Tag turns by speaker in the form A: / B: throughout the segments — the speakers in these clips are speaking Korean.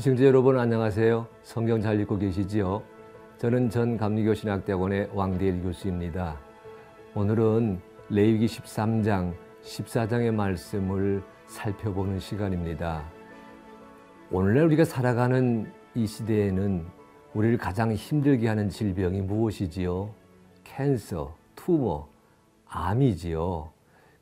A: 시청자 여러분 안녕하세요. 성경 잘 읽고 계시지요? 저는 전 감리교 신학대학원의 왕대일 교수입니다. 오늘은 레위기 13장, 14장의 말씀을 살펴보는 시간입니다. 오늘날 우리가 살아가는 이 시대에는 우리를 가장 힘들게 하는 질병이 무엇이지요? 캔서, 투머, 암이지요.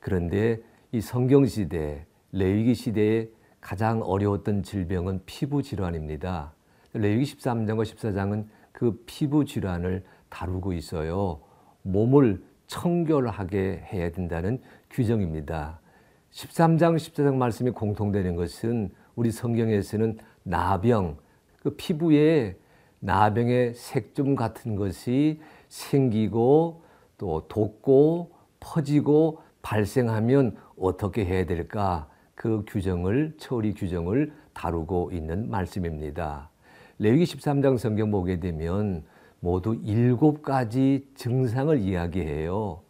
A: 그런데 이 성경 시대, 레위기 시대에 가장 어려웠던 질병은 피부 질환입니다. 레위기 13장과 14장은 그 피부 질환을 다루고 있어요. 몸을 청결하게 해야 된다는 규정입니다. 13장, 14장 말씀이 공통되는 것은 우리 성경에서는 나병, 그 피부에 나병의 색점 같은 것이 생기고 또 돋고 퍼지고 발생하면 어떻게 해야 될까? 그 규정을 처리 규정을 다루고 있는 말씀입니다. 레위기 13장 성경 보게 되면 모두 일곱 가지 증상을 이야기해요.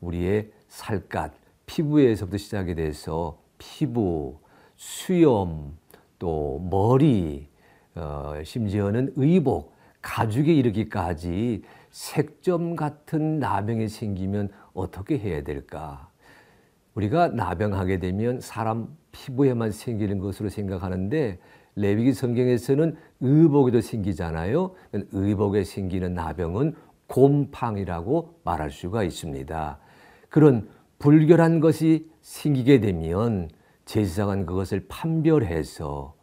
A: 우리의 살갗, 피부에서부터 시작이 돼서 피부, 수염, 또 머리, 어, 심지어는 의복, 가죽에 이르기까지 색점 같은 나병이 생기면 어떻게 해야 될까? 우리가 나병하게 되면 사람 피부에만 생기는 것으로 생각하는데 레위기 성경에서는 의복에도 생기잖아요. 의복에 생기는 나병은 곰팡이라고 말할 수가 있습니다. 그런 불결한 것이 생기게 되면 제사장은 그것을 판별해서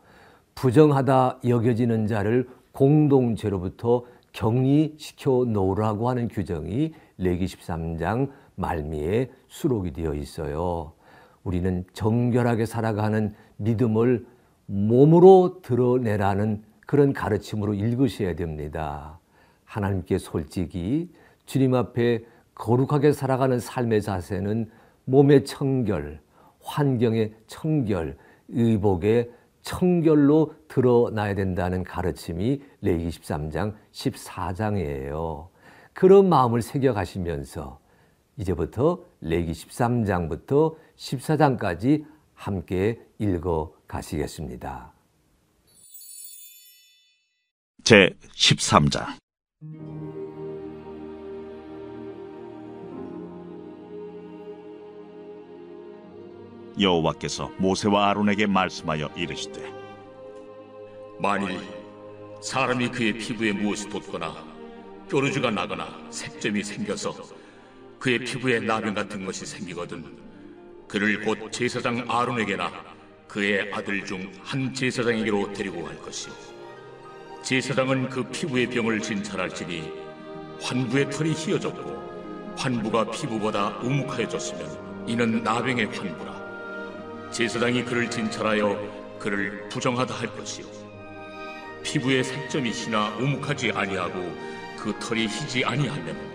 A: 부정하다 여겨지는 자를 공동체로부터 격리시켜 놓으라고 하는 규정이 레기 13장 말미에 수록이 되어 있어요. 우리는 정결하게 살아가는 믿음을 몸으로 드러내라는 그런 가르침으로 읽으셔야 됩니다. 하나님께 솔직히 주님 앞에 거룩하게 살아가는 삶의 자세는 몸의 청결, 환경의 청결, 의복의 청결로 드러나야 된다는 가르침이 레기 13장, 14장이에요. 그런 마음을 새겨 가시면서 이제부터 레기 13장부터 14장까지 함께 읽어 가시겠습니다.
B: 제 13장 여호와께서 모세와 아론에게 말씀하여 이르시되
C: 만일 사람이 그의 피부에 무엇이 돋거나 뾰루지가 나거나 색점이 생겨서 그의 피부에 나병 같은 것이 생기거든. 그를 곧 제사장 아론에게나 그의 아들 중 한 제사장에게로 데리고 갈 것이요 제사장은 그 피부의 병을 진찰할지니 환부의 털이 휘어졌고 환부가 피부보다 우묵하여졌으면 이는 나병의 환부라. 제사장이 그를 진찰하여 그를 부정하다 할 것이요. 피부의 색점이 희나 우묵하지 아니하고 그 털이 희지 아니하면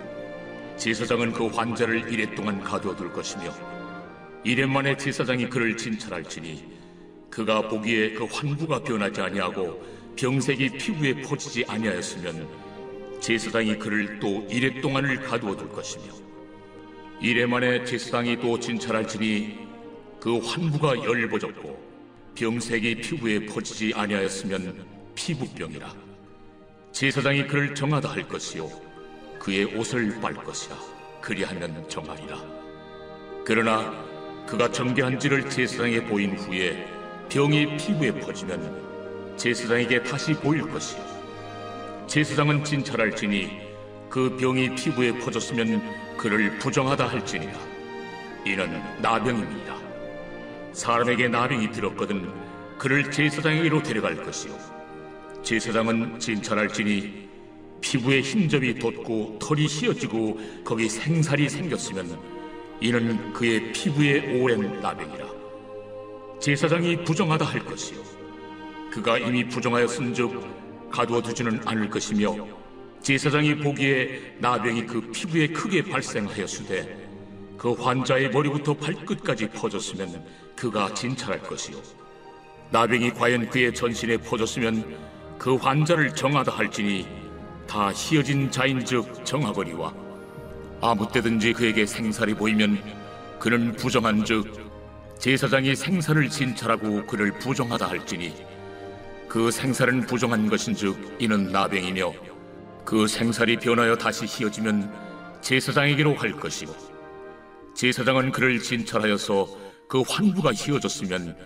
C: 제사장은 그 환자를 이래 동안 가두어 둘 것이며 이래 만에 제사장이 그를 진찰할지니 그가 보기에 그 환부가 변하지 아니하고 병색이 피부에 퍼지지 아니하였으면 제사장이 그를 또 이래 동안을 가두어 둘 것이며 이래 만에 제사장이 또 진찰할지니 그 환부가 열버졌고 병색이 피부에 퍼지지 아니하였으면 피부병이라. 제사장이 그를 정하다 할 것이요 그의 옷을 빨 것이라 그리하면 정하리라. 그러나 그가 정죄한지를 제사장에 보인 후에 병이 피부에 퍼지면 제사장에게 다시 보일 것이요 제사장은 진찰할지니 그 병이 피부에 퍼졌으면 그를 부정하다 할지니라. 이는 나병입니다. 사람에게 나병이 들었거든 그를 제사장에게로 데려갈 것이요. 제사장은 진찰할지니 피부에 흰점이 돋고 털이 휘어지고 거기 생살이 생겼으면 이는 그의 피부에 오랜 나병이라. 제사장이 부정하다 할 것이요. 그가 이미 부정하였은즉 가두어 두지는 않을 것이며 제사장이 보기에 나병이 그 피부에 크게 발생하였으되 그 환자의 머리부터 발끝까지 퍼졌으면 그가 진찰할 것이요. 나병이 과연 그의 전신에 퍼졌으면 그 환자를 정하다 할지니 다 희어진 자인즉 정하거니와 아무 때든지 그에게 생살이 보이면 그는 부정한즉 제사장이 생사를 진찰하고 그를 부정하다 할지니 그 생살은 부정한 것인즉 이는 나병이며 그 생살이 변하여 다시 희어지면 제사장에게로 갈 것이고 제사장은 그를 진찰하여서 그 환부가 희어졌으면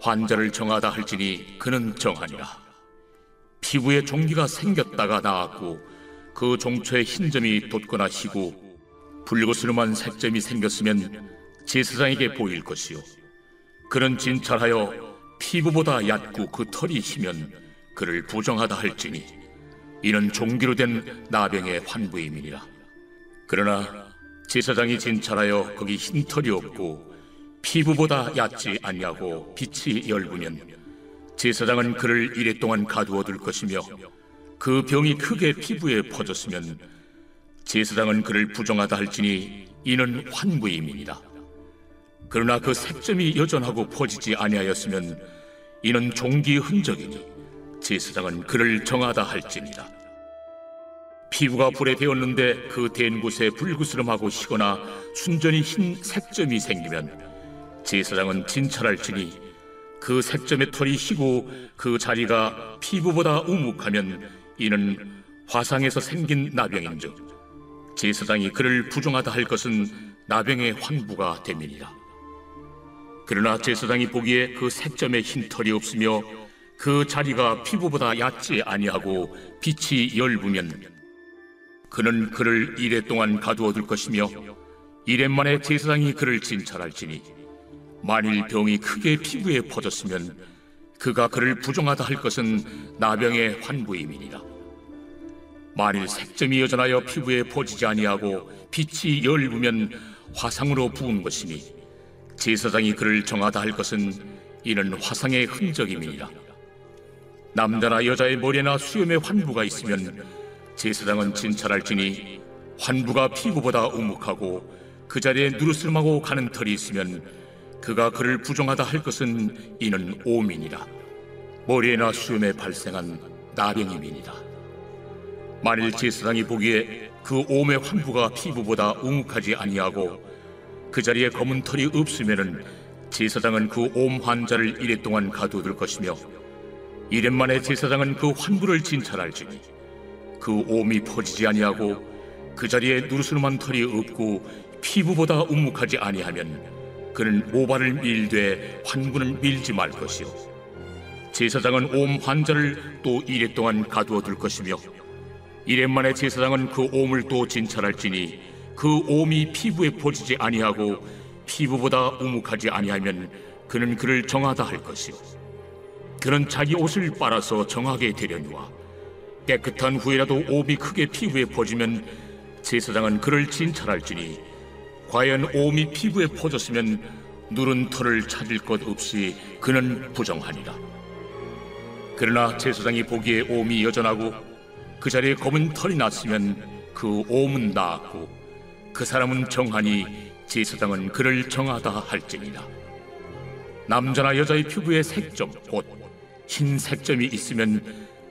C: 환자를 정하다 할지니 그는 정하니라 피부에 종기가 생겼다가 나았고 그 종초에 흰 점이 돋거나 희고 붉으스름한 색점이 생겼으면 제사장에게 보일 것이요. 그는 진찰하여 피부보다 얕고 그 털이 희면 그를 부정하다 할지니 이는 종기로 된 나병의 환부임이니라. 그러나 제사장이 진찰하여 거기 흰 털이 없고 피부보다 얕지 아니하고 빛이 열부면 제사장은 그를 이래 동안 가두어 둘 것이며 그 병이 크게 피부에 퍼졌으면 제사장은 그를 부정하다 할지니 이는 환부임이니라. 그러나 그 색점이 여전하고 퍼지지 아니하였으면 이는 종기의 흔적이니 제사장은 그를 정하다 할지니라. 피부가 불에 데었는데 그댄 곳에 불구스름하고 희거나 순전히 흰 색점이 생기면 제사장은 진찰할지니 그 색점의 털이 희고 그 자리가 피부보다 우묵하면 이는 화상에서 생긴 나병인즉 제사장이 그를 부정하다 할 것은 나병의 환부가 됨이니라. 그러나 제사장이 보기에 그 색점에 흰 털이 없으며 그 자리가 피부보다 얕지 아니하고 빛이 열부면 그는 그를 이래 동안 가두어 둘 것이며 이래 만에 제사장이 그를 진찰할지니 만일 병이 크게 피부에 퍼졌으면 그가 그를 부정하다 할 것은 나병의 환부임이니라. 만일 색점이 여전하여 피부에 퍼지지 아니하고 빛이 열부면 화상으로 부은 것이니 제사장이 그를 정하다 할 것은 이는 화상의 흔적임이니라. 남자나 여자의 머리나 수염에 환부가 있으면 제사장은 진찰할지니 환부가 피부보다 우묵하고 그 자리에 누르스름하고 가는 털이 있으면 그가 그를 부정하다 할 것은 이는 오민이라. 머리에나 수염에 발생한 나병임이니라. 만일 제사장이 보기에 그 오의 환부가 피부보다 우묵하지 아니하고 그 자리에 검은 털이 없으면은 제사장은 그 옴 환자를 이래 동안 가두어둘 것이며 이래 만에 제사장은 그 환부를 진찰할지니 그 옴이 퍼지지 아니하고 그 자리에 누르스름한 털이 없고 피부보다 우묵하지 아니하면 그는 모발을 밀되 환부는 밀지 말 것이요. 제사장은 옴 환자를 또 이래 동안 가두어 둘 것이며 이래 만에 제사장은 그 옴을 또 진찰할지니 그 옴이 피부에 퍼지지 아니하고 피부보다 우묵하지 아니하면 그는 그를 정하다 할 것이요. 그는 자기 옷을 빨아서 정하게 되려니와 깨끗한 후에라도 옴이 크게 피부에 퍼지면 제사장은 그를 진찰할지니 과연 옴이 피부에 퍼졌으면 누른 털을 찾을 것 없이 그는 부정하니라. 그러나 제사장이 보기에 옴이 여전하고 그 자리에 검은 털이 났으면 그 옴은 나았고 그 사람은 정하니 제사장은 그를 정하다 할지니라. 남자나 여자의 피부에 색점 곧 흰 색점이 있으면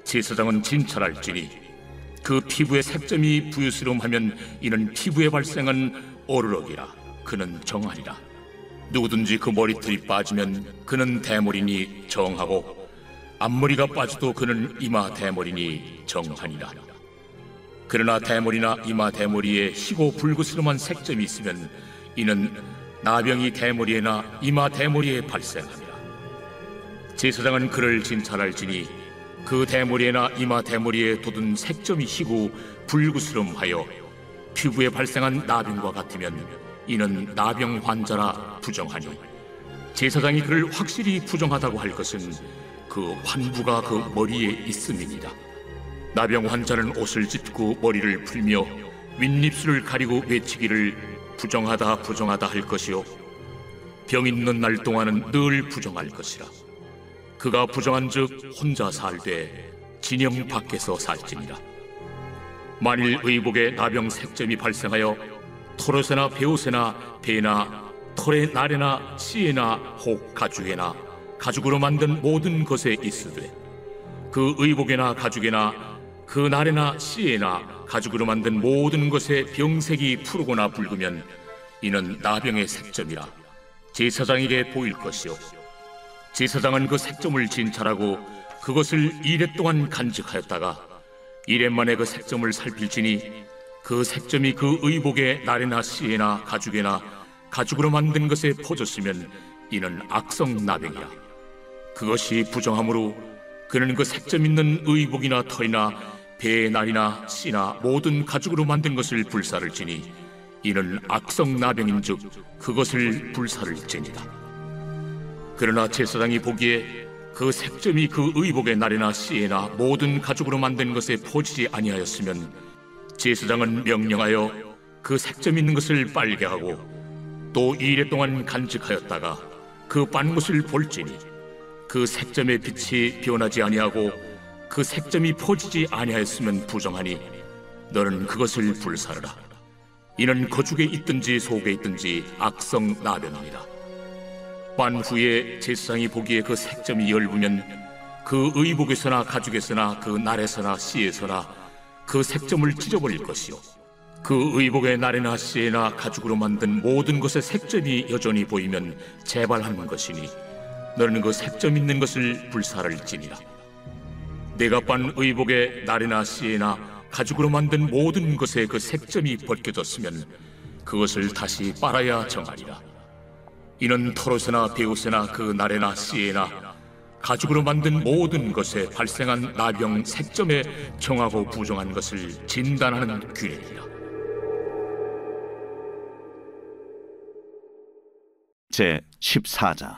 C: 제사장은 진찰할지니 그 피부의 색점이 부유스러움하면 이는 피부에 발생한 어르럭이라. 그는 정하리라. 누구든지 그 머리털이 빠지면 그는 대머리니 정하고 앞머리가 빠져도 그는 이마 대머리니 정하니라. 그러나 대머리나 이마 대머리에 희고 불구스름한 색점이 있으면 이는 나병이 대머리에나 이마 대머리에 발생하니라 제사장은 그를 진찰할지니 그 대머리에나 이마 대머리에 돋은 색점이 희고 불구스름하여 피부에 발생한 나병과 같으면 이는 나병 환자라 부정하니 제사장이 그를 확실히 부정하다고 할 것은 그 환부가 그 머리에 있음이니라. 나병 환자는 옷을 찢고 머리를 풀며 윗입술을 가리고 외치기를 부정하다 부정하다 할 것이요. 병 있는 날 동안은 늘 부정할 것이라. 그가 부정한즉 혼자 살되 진영 밖에서 살지니라 만일 의복에 나병 색점이 발생하여 토롯에나 베옷에나 배나 털의 날에나 씨에나 혹 가죽에나 가죽으로 만든 모든 것에 있으되 그 의복에나 가죽에나 그 날에나 씨에나 가죽으로 만든 모든 것에 병색이 푸르거나 붉으면 이는 나병의 색점이라. 제사장에게 보일 것이요. 제사장은 그 색점을 진찰하고 그것을 이래 동안 간직하였다가 이래 만에 그 색점을 살필지니 그 색점이 그 의복의 날에나 씨에나 가죽에나 가죽으로 만든 것에 퍼졌으면 이는 악성 나병이라 그것이 부정함으로 그는 그 색점 있는 의복이나 털이나 배의 날이나 씨나 모든 가죽으로 만든 것을 불사를 지니 이는 악성 나병인즉 그것을 불사를 지니라 그러나 제사장이 보기에 그 색점이 그 의복의 날에나 씨에나 모든 가죽으로 만든 것에 퍼지지 아니하였으면 제사장은 명령하여 그 색점 있는 것을 빨게 하고 또 이래 동안 간직하였다가 그 빤 것을 볼지니 그 색점의 빛이 변하지 아니하고 그 색점이 퍼지지 아니하였으면 부정하니 너는 그것을 불사르라. 이는 거죽에 있든지 속에 있든지 악성 나병이니라 빤 후에 제사장이 보기에 그 색점이 엷으면 그 의복에서나 가죽에서나 그 날에서나 씨에서나 그 색점을 찢어버릴 것이요. 그 의복의 날에나 씨에나 가죽으로 만든 모든 것의 색점이 여전히 보이면 재발하는 것이니 너는 그 색점 있는 것을 불사를지니라. 내가 빤 의복의 날에나 씨에나 가죽으로 만든 모든 것에 그 색점이 벗겨졌으면 그것을 다시 빨아야 정하리라 이는 털옷이나 베옷이나 그 날에나 씨에나 가죽으로 만든 모든 것에 발생한 나병 색점에 정하고 부정한 것을 진단하는 규례이라.
B: 제 14장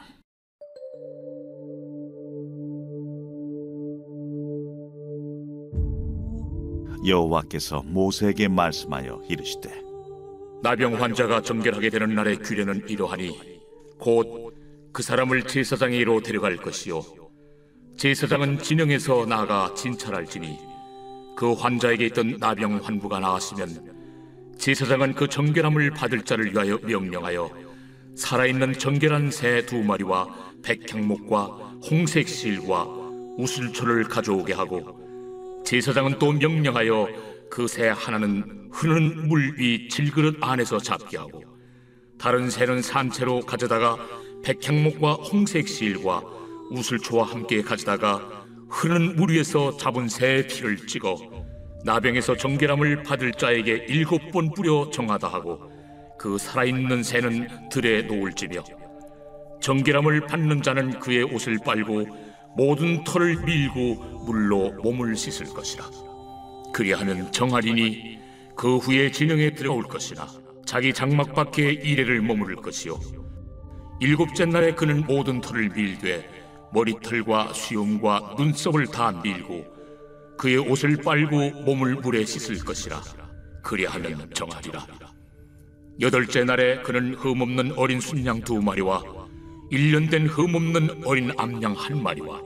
B: 여호와께서 모세에게 말씀하여 이르시되
C: 나병 환자가 정결하게 되는 날의 규례는 이러하니 곧 그 사람을 제사장의 이로 데려갈 것이요. 제사장은 진영에서 나아가 진찰할지니 그 환자에게 있던 나병 환부가 나았으면 제사장은 그 정결함을 받을 자를 위하여 명령하여 살아있는 정결한 새 두 마리와 백향목과 홍색 실과 우슬초를 가져오게 하고 제사장은 또 명령하여 그 새 하나는 흐르는 물 위 질그릇 안에서 잡게 하고 다른 새는 산채로 가져다가 백향목과 홍색 실과 우슬초와 함께 가져다가 흐르는 물 위에서 잡은 새의 피를 찍어 나병에서 정결함을 받을 자에게 일곱 번 뿌려 정하다 하고 그 살아있는 새는 들에 놓을지며 정결함을 받는 자는 그의 옷을 빨고 모든 털을 밀고 물로 몸을 씻을 것이라. 그리하면 정하리니 그 후에 진영에 들어올 것이나 자기 장막 밖에 이래를 머무를 것이요. 일곱째 날에 그는 모든 털을 밀되 머리털과 수염과 눈썹을 다 밀고 그의 옷을 빨고 몸을 물에 씻을 것이라. 그리하면 정하리라. 여덟째 날에 그는 흠없는 어린 순양 두 마리와 일년된 흠없는 어린 암양 한 마리와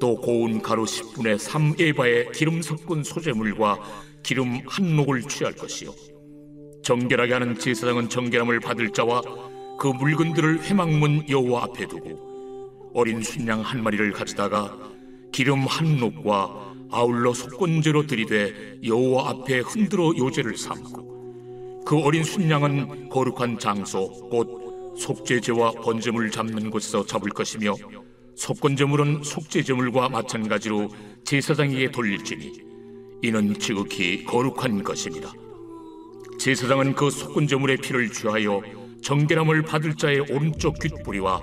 C: 또 고운 가루 10분의 3에바의 기름 섞은 소재물과 기름 한 녹을 취할 것이요 정결하게 하는 제사장은 정결함을 받을 자와 그 물건들을 회막문 여호와 앞에 두고 어린 순양 한 마리를 가져다가 기름 한 녹과 아울러 속건제로 들이되 여호와 앞에 흔들어 요제를 삼고 그 어린 순양은 거룩한 장소 곧 속죄제와 번제물 잡는 곳에서 잡을 것이며 속건제물은 속죄제물과 마찬가지로 제사장에게 돌릴지니 이는 지극히 거룩한 것입니다. 제사장은 그 속건제물의 피를 취하여 정결함을 받을 자의 오른쪽 귓뿌리와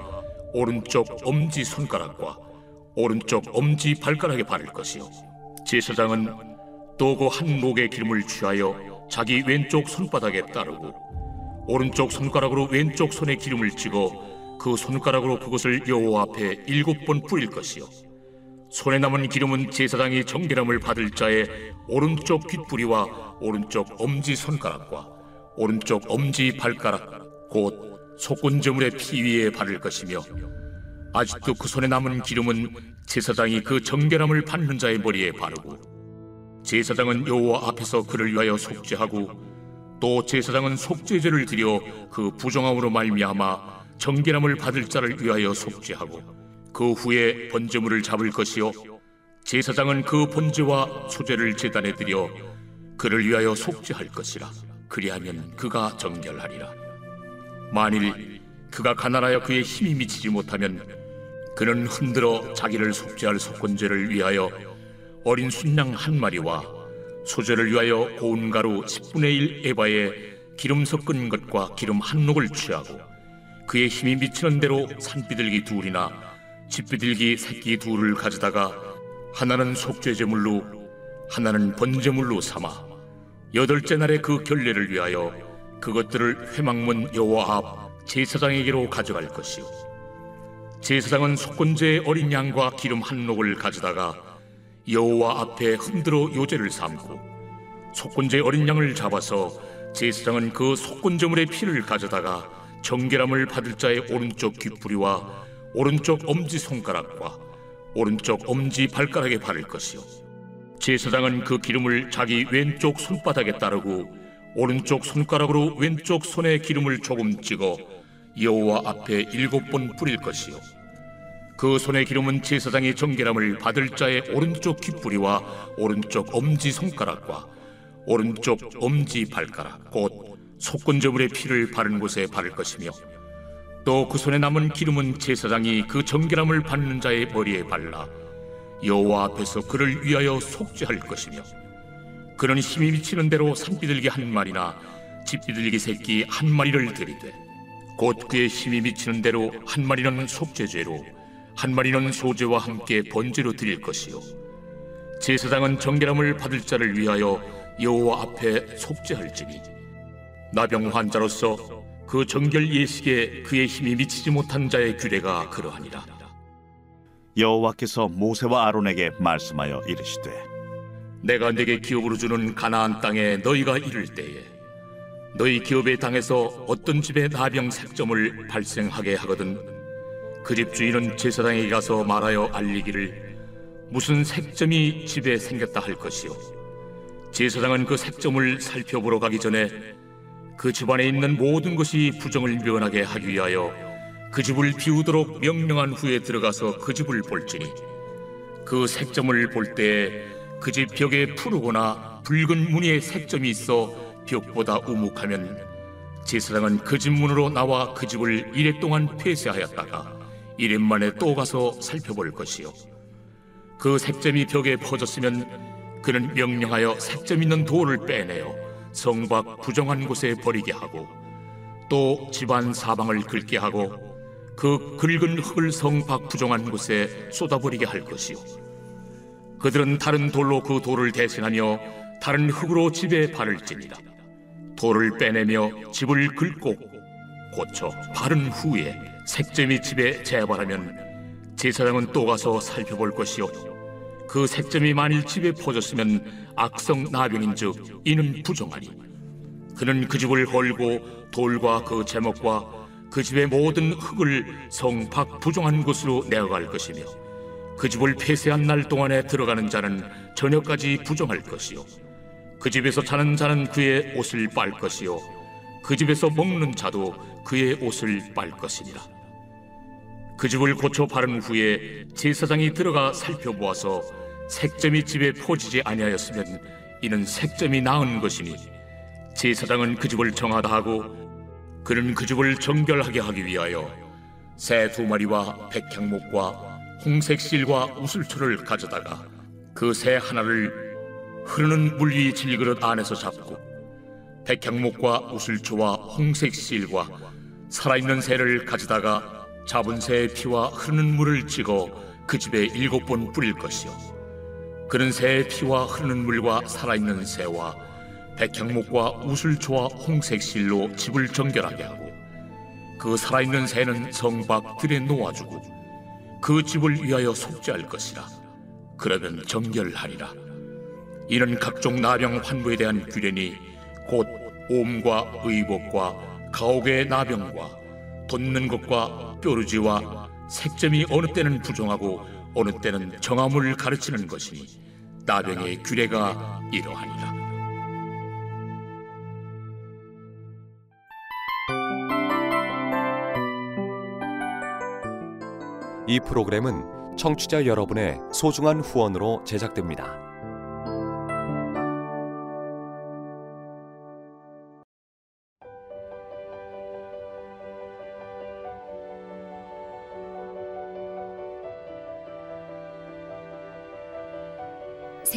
C: 오른쪽 엄지 손가락과 오른쪽 엄지 발가락에 바를 것이요. 제사장은 또그한 목의 기름을 취하여 자기 왼쪽 손바닥에 따르고 오른쪽 손가락으로 왼쪽 손에 기름을 찍어 그 손가락으로 그것을 여호와 앞에 일곱 번 뿌릴 것이요 손에 남은 기름은 제사장이 정결함을 받을 자의 오른쪽 귓뿌리와 오른쪽 엄지 손가락과 오른쪽 엄지 발가락 곧 속건제물의 피 위에 바를 것이며 아직도 그 손에 남은 기름은 제사장이 그 정결함을 받는 자의 머리에 바르고 제사장은 여호와 앞에서 그를 위하여 속죄하고 또 제사장은 속죄제를 드려 그 부정함으로 말미암아 정결함을 받을 자를 위하여 속죄하고 그 후에 번제물을 잡을 것이요. 제사장은 그 번제와 소제를 제단에 드려 그를 위하여 속죄할 것이라. 그리하면 그가 정결하리라. 만일 그가 가난하여 그의 힘이 미치지 못하면 그는 흔들어 자기를 속죄할 속건제를 위하여 어린 순양 한 마리와 소제를 위하여 고운 가루 10분의 1 에바에 기름 섞은 것과 기름 한 녹을 취하고 그의 힘이 미치는 대로 산비둘기 둘이나 집비둘기 새끼 둘을 가져다가 하나는 속죄제물로 하나는 번제물로 삼아 여덟째 날에 그 결례를 위하여 그것들을 회막문 여호와 앞 제사장에게로 가져갈 것이요. 제사장은 속건제의 어린 양과 기름 한 녹을 가져다가 여호와 앞에 흔들어 요제를 삼고 속건제 어린 양을 잡아서 제사장은 그 속건제물의 피를 가져다가 정결함을 받을 자의 오른쪽 귓부리와 오른쪽 엄지 손가락과 오른쪽 엄지 발가락에 바를 것이요. 제사장은 그 기름을 자기 왼쪽 손바닥에 따르고 오른쪽 손가락으로 왼쪽 손에 기름을 조금 찍어 여호와 앞에 일곱 번 뿌릴 것이요. 그 손의 기름은 제사장이 정결함을 받을 자의 오른쪽 귓부리와 오른쪽 엄지 손가락과 오른쪽 엄지 발가락 곧 속건저물의 피를 바른 곳에 바를 것이며 또 그 손에 남은 기름은 제사장이 그 정결함을 받는 자의 머리에 발라 여호와 앞에서 그를 위하여 속죄할 것이며 그는 힘이 미치는 대로 산비둘기 한 마리나 집비둘기 새끼 한 마리를 들이되 곧 그의 힘이 미치는 대로 한 마리는 속죄죄로 한 마리는 소제와 함께 번제로 드릴 것이요. 제사장은 정결함을 받을 자를 위하여 여호와 앞에 속죄할지니 나병 환자로서 그 정결 예식에 그의 힘이 미치지 못한 자의 규례가 그러하니라.
B: 여호와께서 모세와 아론에게 말씀하여 이르시되
C: 내가 네게 기업으로 주는 가나안 땅에 너희가 이를 때에 너희 기업의 땅에서 어떤 집에 나병 색점을 발생하게 하거든 그 집 주인은 제사장에게 가서 말하여 알리기를 무슨 색점이 집에 생겼다 할 것이요? 제사장은 그 색점을 살펴보러 가기 전에 그 집안에 있는 모든 것이 부정을 면하게 하기 위하여 그 집을 비우도록 명령한 후에 들어가서 그 집을 볼지니 그 색점을 볼 때에 그집 벽에 푸르거나 붉은 무늬의 색점이 있어 벽보다 우묵하면 제사장은 그 집 문으로 나와 그 집을 이래 동안 폐쇄하였다가 이래 만에 또 가서 살펴볼 것이요. 그 색점이 벽에 퍼졌으면 그는 명령하여 색점 있는 돌을 빼내어 성밖 부정한 곳에 버리게 하고 또 집안 사방을 긁게 하고 그 긁은 흙을 성밖 부정한 곳에 쏟아버리게 할 것이요 그들은 다른 돌로 그 돌을 대신하며 다른 흙으로 집에 바를지니라 돌을 빼내며 집을 긁고 고쳐 바른 후에 색점이 집에 재발하면 제사장은 또 가서 살펴볼 것이요 그 색점이 만일 집에 퍼졌으면 악성 나병인즉 이는 부정하니 그는 그 집을 헐고 돌과 그 제목과 그 집의 모든 흙을 성 밖 부정한 곳으로 내어갈 것이며 그 집을 폐쇄한 날 동안에 들어가는 자는 저녁까지 부정할 것이요. 그 집에서 자는 자는 그의 옷을 빨 것이요. 그 집에서 먹는 자도 그의 옷을 빨 것이니라 그 집을 고쳐 바른 후에 제사장이 들어가 살펴보아서 색점이 집에 퍼지지 아니하였으면 이는 색점이 나은 것이니 제사장은 그 집을 정하다 하고 그는 그 집을 정결하게 하기 위하여 새 두 마리와 백향목과 홍색 실과 우슬초를 가져다가 그 새 하나를 흐르는 물 위 질그릇 안에서 잡고 백향목과 우슬초와 홍색 실과 살아있는 새를 가져다가 잡은 새의 피와 흐르는 물을 찍어 그 집에 일곱 번 뿌릴 것이요. 그는 새의 피와 흐르는 물과 살아있는 새와 백향목과 우슬초와 홍색 실로 집을 정결하게 하고 그 살아있는 새는 성밖 들에 놓아주고 그 집을 위하여 속죄할 것이라. 그러면 정결하리라. 이는 각종 나병 환부에 대한 규례니 곧 옴과 의복과 가옥의 나병과 돋는 것과 뾰루지와 색점이 어느 때는 부정하고 어느 때는 정함을 가르치는 것이니 나병의 규례가 이러하니라
D: 이 프로그램은 청취자 여러분의 소중한 후원으로 제작됩니다.